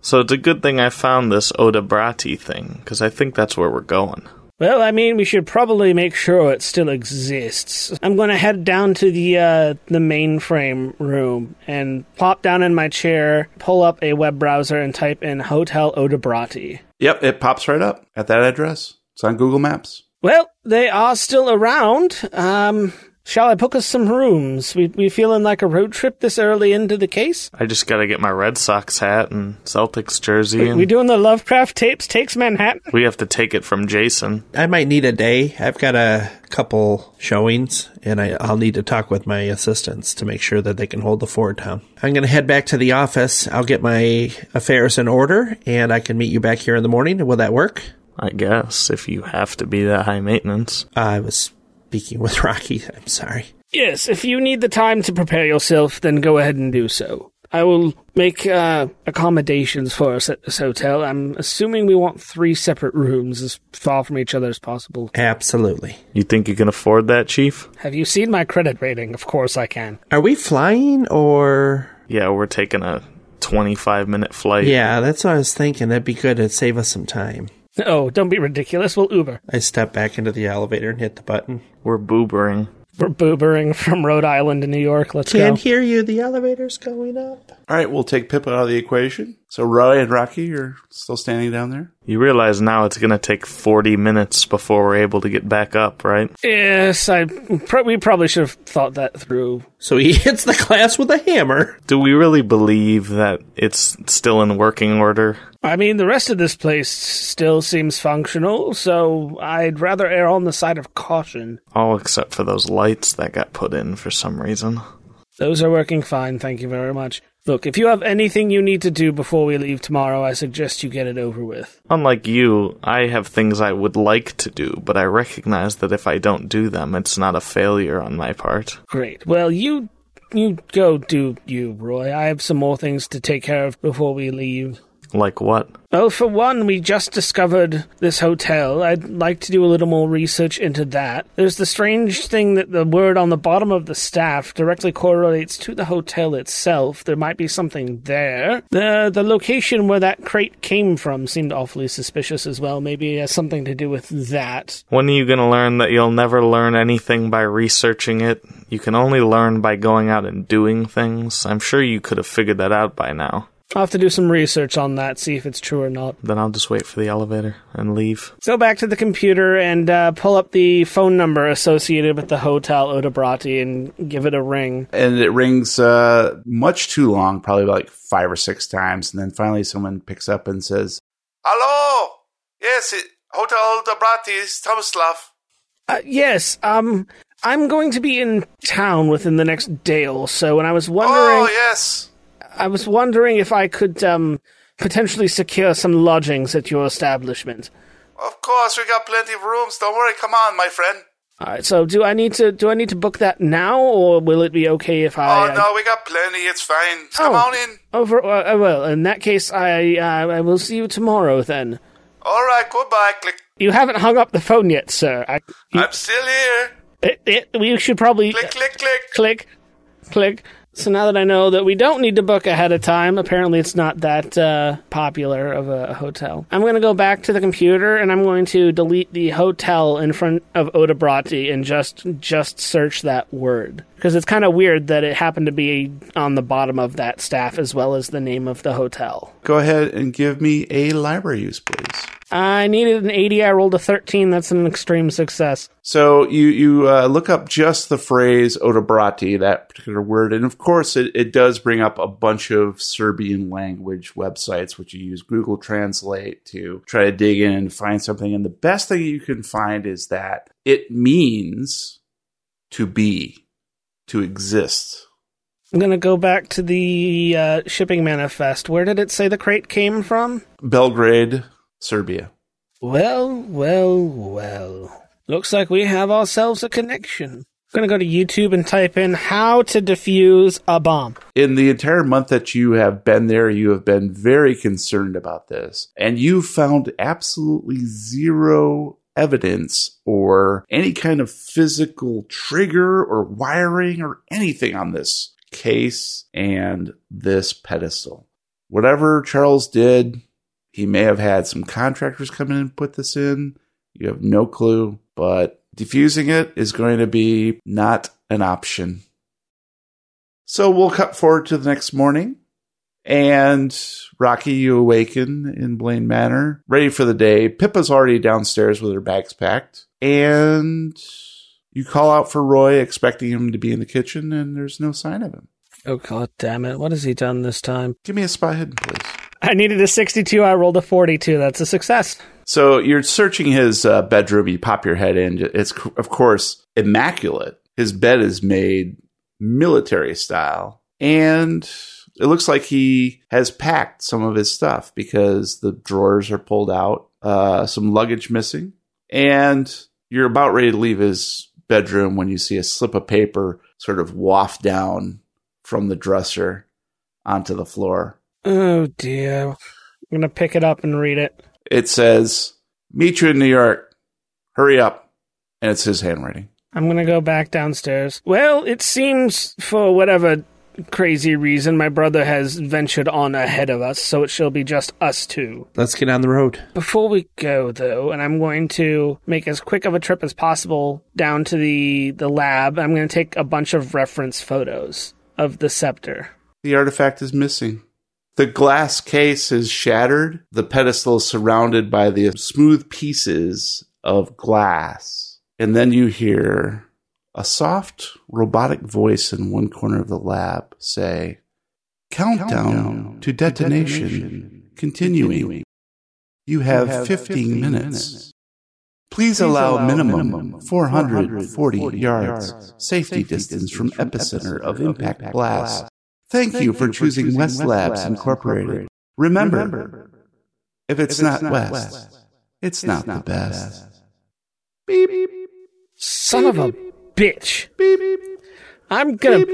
So it's a good thing I found this Oda Bratti thing, because I think that's where we're going. Well, I mean, we should probably make sure it still exists. I'm going to head down to the uh, the mainframe room and pop down in my chair, pull up a web browser, and type in Hotel Odabrati. Yep, it pops right up at that address. It's on Google Maps. Well, they are still around. Um, shall I book us some rooms? We we feeling like a road trip this early into the case? I just gotta get my Red Sox hat and Celtics jersey, We, and we doing the Lovecraft tapes takes Manhattan? we have to take it from Jason. I might need a day. I've got a couple showings, and I, I'll need to talk with my assistants to make sure that they can hold the fort down. I'm going to head back to the office. I'll get my affairs in order, and I can meet you back here in the morning. Will that work? I guess, if you have to be that high maintenance. I was speaking with Rocky. I'm sorry. Yes, if you need the time to prepare yourself, then go ahead and do so. I will make uh, accommodations for us at this hotel. I'm assuming we want three separate rooms as far from each other as possible. Absolutely. You think you can afford that, Chief? Have you seen my credit rating? Of course I can. Are we flying or? Yeah, we're taking a 25 minute flight. Yeah, that's what I was thinking. That'd be good. It'd save us some time. Oh, don't be ridiculous. We'll Uber. I step back into the elevator and hit the button. We're boobering. We're boobering from Rhode Island to New York. Let's go. Can't hear you. The elevator's going up. All right, we'll take Pip out of the equation. So Roy and Rocky are still standing down there. You realize now it's gonna take 40 minutes before we're able to get back up, right? Yes, I. Pro- we probably should have thought that through. So he hits the glass with a hammer. Do we really believe that it's still in working order? I mean, the rest of this place still seems functional, so I'd rather err on the side of caution. All except for those lights that got put in for some reason. Those are working fine, thank you very much. Look, if you have anything you need to do before we leave tomorrow, I suggest you get it over with. Unlike you, I have things I would like to do, but I recognize that if I don't do them, it's not a failure on my part. Great. Well, you you go do you, Roy. I have some more things to take care of before we leave. Like what? Well, for one, we just discovered this hotel. I'd like to do a little more research into that. There's the strange thing that the word on the bottom of the staff directly correlates to the hotel itself. There might be something there. The the location where that crate came from seemed awfully suspicious as well. Maybe it has something to do with that. When are you going to learn that you'll never learn anything by researching it? You can only learn by going out and doing things. I'm sure you could have figured that out by now. I'll have to do some research on that, see if it's true or not. Then I'll just wait for the elevator and leave. Go back to the computer and uh, pull up the phone number associated with the Hotel Odabrati and give it a ring. And it rings uh, much too long, probably like five or six times. And then finally someone picks up and says, Hello! Yes, it, Hotel Dobrati is Tomislav. Uh, yes, um, I'm going to be in town within the next day or so, and I was wondering. Oh, yes. I was wondering if I could um, potentially secure some lodgings at your establishment. Of course, we got plenty of rooms. Don't worry. Come on, my friend. All right. So, do I need to do I need to book that now, or will it be okay if I? oh, no, we got plenty. It's fine. Come Oh. on in. Over. Uh, well, in that case, I uh, I will see you tomorrow then. All right, goodbye. Click. You haven't hung up the phone yet, sir. I, I'm still here. it, it, we should probably Click, click, click. click, click. So now that I know that we don't need to book ahead of time, apparently it's not that uh, popular of a hotel. I'm going to go back to the computer and I'm going to delete the hotel in front of Odabrati and just just search that word because it's kind of weird that it happened to be on the bottom of that staff as well as the name of the hotel. Go ahead and give me a library use, please. I needed an 80. I rolled a 13. That's an extreme success. So you you uh, look up just the phrase odabrati, that particular word, and of course it, it does bring up a bunch of Serbian language websites, which you use Google Translate to try to dig in and find something. And the best thing you can find is that it means to be, to exist. I'm going to go back to the uh, shipping manifest. Where did it say the crate came from? Belgrade, Serbia. Well, well, well. Looks like we have ourselves a connection. I'm going to go to YouTube and type in how to defuse a bomb. in the entire month that you have been there, you have been very concerned about this, and you found absolutely zero evidence or any kind of physical trigger or wiring or anything on this case and this pedestal. Whatever Charles did, he may have had some contractors come in and put this in. You have no clue, but defusing it is going to be not an option. So we'll cut forward to the next morning. And Rocky, you awaken in Blaine Manor, ready for the day. Pippa's already downstairs with her bags packed. And you call out for Roy, expecting him to be in the kitchen, and there's no sign of him. Oh, god damn it. What has he done this time? Give me a spot hidden, please. I needed a 62. I rolled a 42. That's a success. So you're searching his uh, bedroom. You pop your head in. It's, of course, immaculate. His bed is made military style. And it looks like he has packed some of his stuff because the drawers are pulled out, uh, some luggage missing. And you're about ready to leave his bedroom when you see a slip of paper sort of waft down from the dresser onto the floor. Oh, dear. I'm going to pick it up and read it. It says, Meet you in New York. Hurry up. And it's his handwriting. I'm going to go back downstairs. Well, it seems for whatever crazy reason my brother has ventured on ahead of us, so it shall be just us two. Let's get on the road. Before we go, though, and I'm going to make as quick of a trip as possible down to the, the lab, I'm going to take a bunch of reference photos of the scepter. The artifact is missing. The glass case is shattered. The pedestal is surrounded by the smooth pieces of glass. And then you hear a soft robotic voice in one corner of the lab say, Countdown, to detonation, continuing. You have 15 minutes. Please allow minimum 440 yards safety distance from epicenter of impact blast. Thank you for choosing West Labs Incorporated. Remember, if it's not West, it's not the best. Son of a bitch. I'm gonna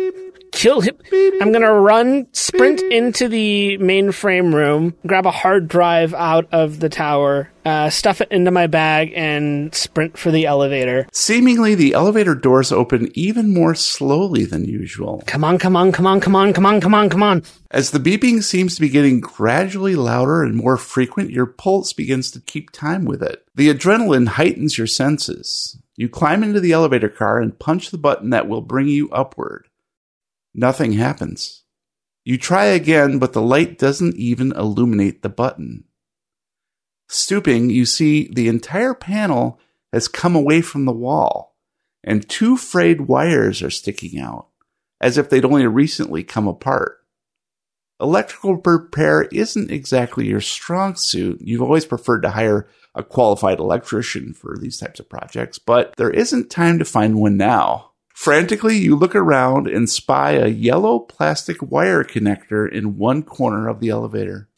kill him. I'm gonna run, sprint into the mainframe room, grab a hard drive out of the tower, uh, stuff it into my bag, and sprint for the elevator. Seemingly, the elevator doors open even more slowly than usual. Come on, come on, come on, come on, come on, come on, come on. As the beeping seems to be getting gradually louder and more frequent, your pulse begins to keep time with it. The adrenaline heightens your senses. You climb into the elevator car and punch the button that will bring you upward. Nothing happens. You try again, but the light doesn't even illuminate the button. Stooping, you see the entire panel has come away from the wall, and two frayed wires are sticking out, as if they'd only recently come apart. electrical repair isn't exactly your strong suit. You've always preferred to hire a qualified electrician for these types of projects, but there isn't time to find one now. Frantically, you look around and spy a yellow plastic wire connector in one corner of the elevator.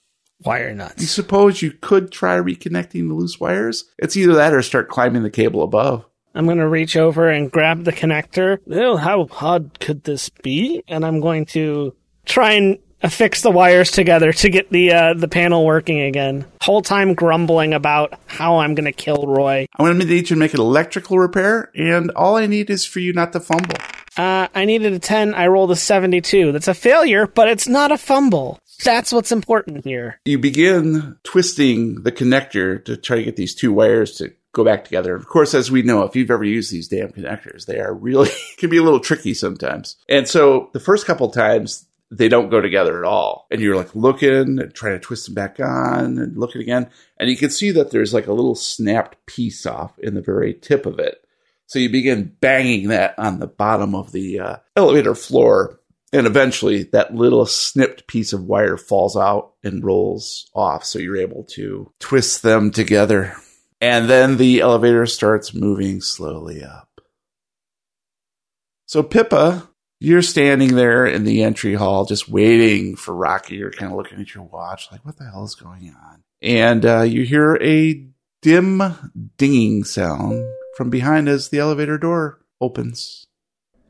Wire nuts. You suppose you could try reconnecting the loose wires? It's either that or start climbing the cable above. I'm going to reach over and grab the connector. Oh, how hard could this be? And I'm going to try and affix the wires together to get the uh, the panel working again. Whole time grumbling about how I'm going to kill Roy. I'm going to need you to make an electrical repair, and all I need is for you not to fumble. Uh, I needed a 10. I rolled a 72. That's a failure, but it's not a fumble. That's what's important here. You begin twisting the connector to try to get these two wires to go back together. Of course, as we know, if you've ever used these damn connectors, they are really can be a little tricky sometimes. And so the first couple times they don't go together at all. And you're like looking and trying to twist them back on and looking again. And you can see that there's like a little snapped piece off in the very tip of it. So you begin banging that on the bottom of the uh, elevator floor. And eventually that little snipped piece of wire falls out and rolls off. So you're able to twist them together. And then the elevator starts moving slowly up. So Pippa, you're standing there in the entry hall just waiting for Rocky. You're kind of looking at your watch, like, what the hell is going on? And uh, you hear a dim dinging sound from behind as the elevator door opens.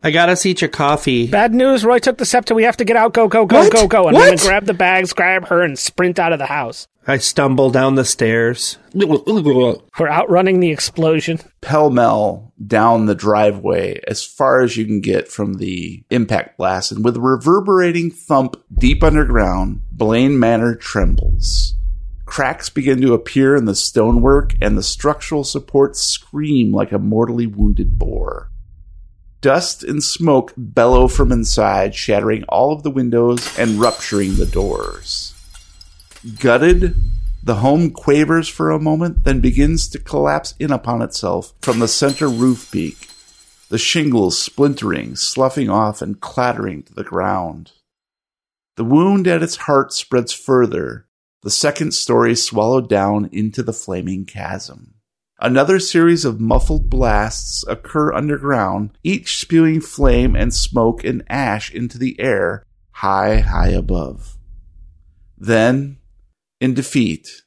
I got us each a coffee. Bad news. Roy took the scepter. We have to get out. Go, go, go, What? go, go. And What? I'm going to grab the bags, grab her, and sprint out of the house. I stumble down the stairs. We're outrunning the explosion. Pell mell down the driveway as far as you can get from the impact blast. And with a reverberating thump deep underground, Blaine Manor trembles. Cracks begin to appear in the stonework, and the structural supports scream like a mortally wounded boar. Dust and smoke bellow from inside, shattering all of the windows and rupturing the doors. Gutted, the home quavers for a moment, then begins to collapse in upon itself from the center roof peak, the shingles splintering, sloughing off, and clattering to the ground. The wound at its heart spreads further, the second story swallowed down into the flaming chasm. Another series of muffled blasts occur underground, each spewing flame and smoke and ash into the air high, high above. Then, in defeat,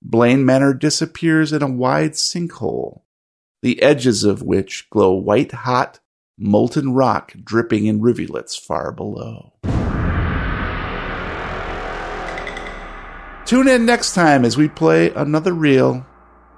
Blaine Manor disappears in a wide sinkhole, the edges of which glow white hot, molten rock dripping in rivulets far below. Tune in next time as we play another reel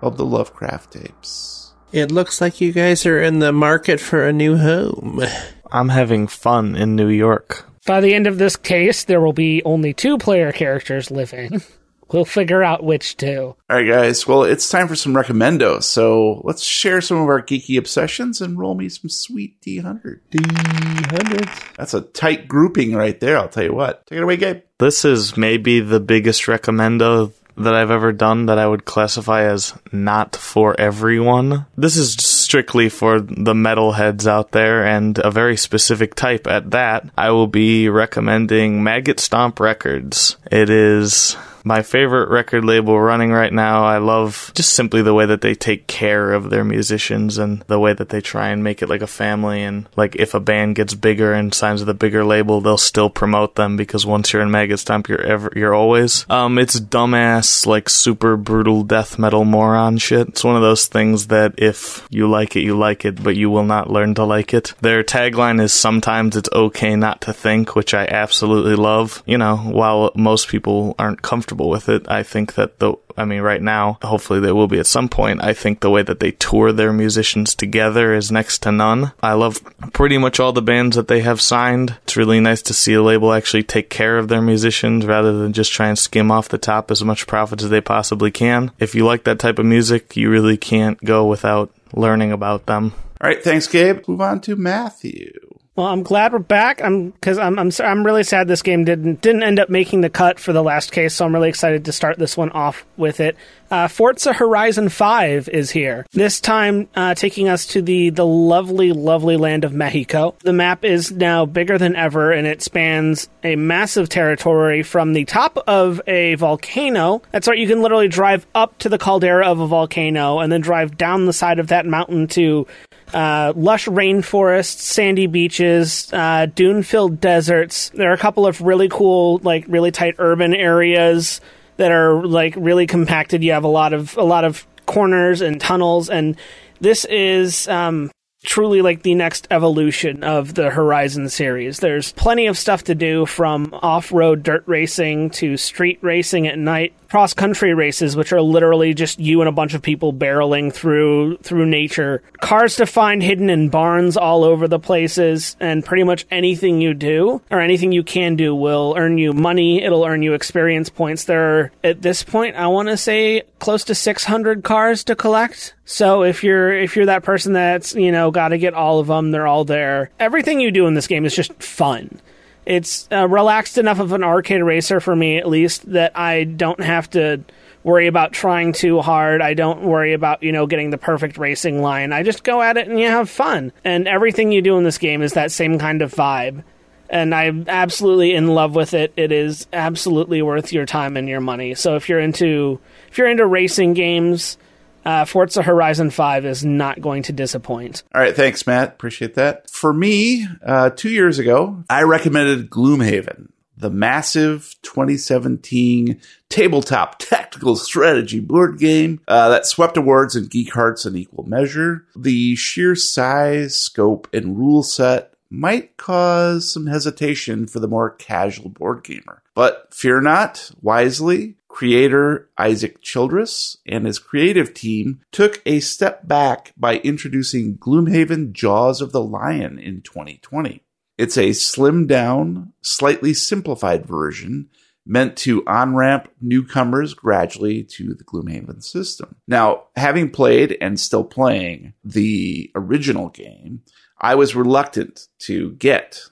of the Lovecraft tapes. It looks like you guys are in the market for a new home. I'm having fun in New York. By the end of this case, there will be only two player characters living. We'll figure out which two. All right, guys. Well, it's time for some recommendos. So let's share some of our geeky obsessions and roll me some sweet D100. D100. That's a tight grouping right there. I'll tell you what. Take it away, Gabe. This is maybe the biggest recommendo that I've ever done that I would classify as not for everyone. This is strictly for the metalheads out there and a very specific type at that. I will be recommending Maggot Stomp Records. It is my favorite record label running right now. I love just simply the way that they take care of their musicians and the way that they try and make it like a family. And like if a band gets bigger and signs with a bigger label, they'll still promote them because once you're in Maggot Stomp, you're ever you're always. Um, it's dumbass like super brutal death metal moron shit. It's one of those things that if you like it, you like it, but you will not learn to like it. Their tagline is sometimes it's okay not to think, which I absolutely love. You know, while most people aren't comfortable with it, I think that the I mean, right now, hopefully they will be at some point. I think the way that they tour their musicians together is next to none. I love pretty much all the bands that they have signed. It's really nice to see a label actually take care of their musicians rather than just try and skim off the top as much profit as they possibly can. If you like that type of music, you really can't go without learning about them. All right. Thanks, Gabe. Move on to Matthew. Well, I'm glad we're back. I'm because I'm I'm I'm really sad this game didn't didn't end up making the cut for the last case. So I'm really excited to start this one off with it. Uh, Forza Horizon Five is here this time, uh, taking us to the the lovely lovely land of Mexico. The map is now bigger than ever, and it spans a massive territory from the top of a volcano. That's right, you can literally drive up to the caldera of a volcano and then drive down the side of that mountain to uh, lush rainforests, sandy beaches, uh, dune-filled deserts. There are a couple of really cool, like really tight urban areas that are like really compacted. You have a lot of a lot of corners and tunnels, and this is um, truly like the next evolution of the Horizon series. There's plenty of stuff to do from off-road dirt racing to street racing at night, cross country races which are literally just you and a bunch of people barreling through through nature. Cars to find hidden in barns all over the places and pretty much anything you do or anything you can do will earn you money, it'll earn you experience points. There are at this point I want to say close to 600 cars to collect. So if you're if you're that person that's, you know, got to get all of them, they're all there. Everything you do in this game is just fun it's uh, relaxed enough of an arcade racer for me at least that I don't have to worry about trying too hard. I don't worry about, you know, getting the perfect racing line. I just go at it and you have fun. And everything you do in this game is that same kind of vibe. And I'm absolutely in love with it. It is absolutely worth your time and your money. So if you're into if you're into racing games, uh, Forza Horizon 5 is not going to disappoint. All right, thanks, Matt. Appreciate that. For me, uh, two years ago, I recommended Gloomhaven, the massive 2017 tabletop tactical strategy board game uh, that swept awards in Geek Hearts in equal measure. The sheer size, scope, and rule set might cause some hesitation for the more casual board gamer. But fear not, wisely, creator Isaac Childress and his creative team took a step back by introducing Gloomhaven Jaws of the Lion in 2020. It's a slimmed down, slightly simplified version meant to on ramp newcomers gradually to the Gloomhaven system. Now, having played and still playing the original game, I was reluctant to get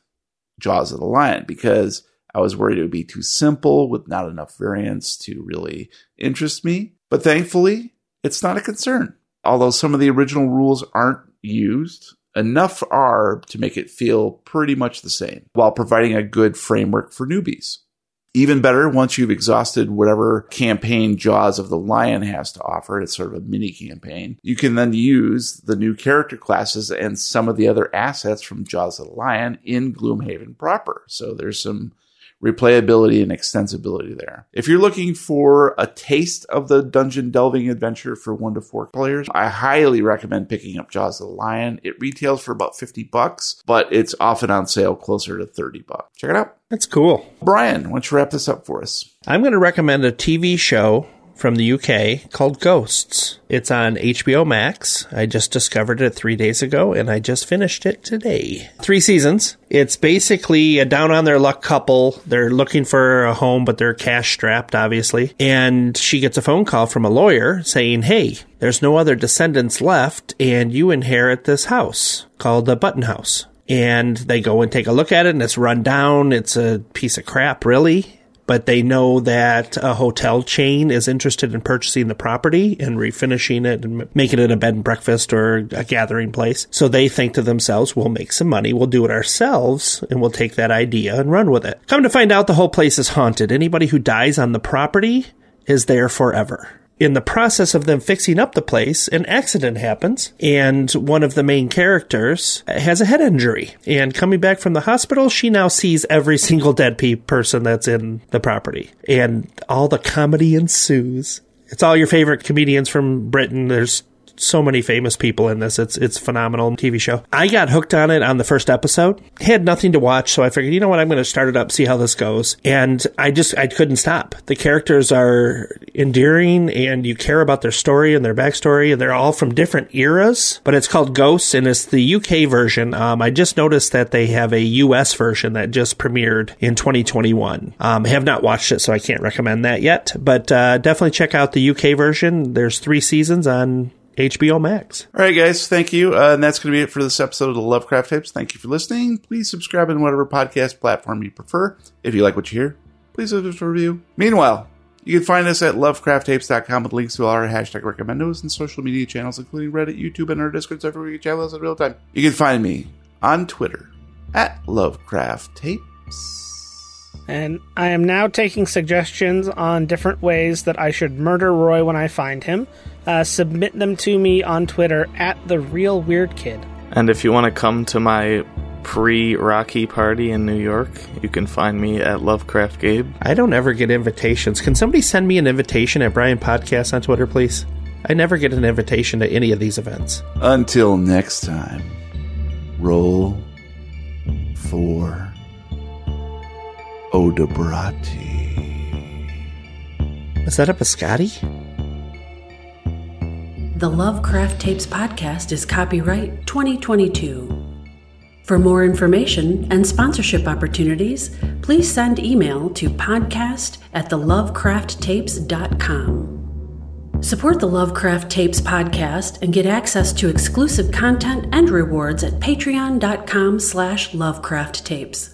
Jaws of the Lion because I was worried it would be too simple with not enough variants to really interest me. But thankfully, it's not a concern. Although some of the original rules aren't used, enough are to make it feel pretty much the same while providing a good framework for newbies. Even better, once you've exhausted whatever campaign Jaws of the Lion has to offer, it's sort of a mini campaign, you can then use the new character classes and some of the other assets from Jaws of the Lion in Gloomhaven proper. So there's some replayability and extensibility there. If you're looking for a taste of the dungeon delving adventure for one to four players, I highly recommend picking up Jaws of the Lion. It retails for about 50 bucks, but it's often on sale closer to 30 bucks. Check it out. That's cool. Brian, why don't you wrap this up for us? I'm going to recommend a TV show from the UK called Ghosts. It's on HBO Max. I just discovered it three days ago and I just finished it today. Three seasons. It's basically a down on their luck couple. They're looking for a home, but they're cash strapped, obviously. And she gets a phone call from a lawyer saying, Hey, there's no other descendants left and you inherit this house called the Button House. And they go and take a look at it and it's run down. It's a piece of crap, really but they know that a hotel chain is interested in purchasing the property and refinishing it and making it a bed and breakfast or a gathering place. So they think to themselves, we'll make some money, we'll do it ourselves, and we'll take that idea and run with it. Come to find out the whole place is haunted. Anybody who dies on the property is there forever in the process of them fixing up the place, an accident happens, and one of the main characters has a head injury. And coming back from the hospital, she now sees every single dead pe- person that's in the property. And all the comedy ensues. It's all your favorite comedians from Britain. There's so many famous people in this. It's it's phenomenal TV show. I got hooked on it on the first episode. Had nothing to watch, so I figured, you know what, I'm going to start it up, see how this goes. And I just I couldn't stop. The characters are endearing, and you care about their story and their backstory, and they're all from different eras. But it's called Ghosts, and it's the UK version. Um, I just noticed that they have a US version that just premiered in 2021. Um, have not watched it, so I can't recommend that yet. But uh, definitely check out the UK version. There's three seasons on HBO Max. All right, guys, thank you. Uh, and that's going to be it for this episode of the Lovecraft Tapes. Thank you for listening. Please subscribe in whatever podcast platform you prefer. If you like what you hear, please leave us a review. Meanwhile, you can find us at lovecrafttapes.com with links to all our hashtag recommendos and social media channels, including Reddit, YouTube, and our Discord server where you can chat with us in real time. You can find me on Twitter at Lovecraft Tapes. And I am now taking suggestions on different ways that I should murder Roy when I find him. Uh, submit them to me on Twitter at the real weird kid. And if you want to come to my pre Rocky party in New York, you can find me at Lovecraft Gabe. I don't ever get invitations. Can somebody send me an invitation at Brian Podcast on Twitter, please? I never get an invitation to any of these events. Until next time, roll for Odabrati. Is that a biscotti? The Lovecraft Tapes podcast is copyright 2022. For more information and sponsorship opportunities, please send email to podcast at thelovecrafttapes.com. Support the Lovecraft Tapes podcast and get access to exclusive content and rewards at patreon.com slash lovecrafttapes.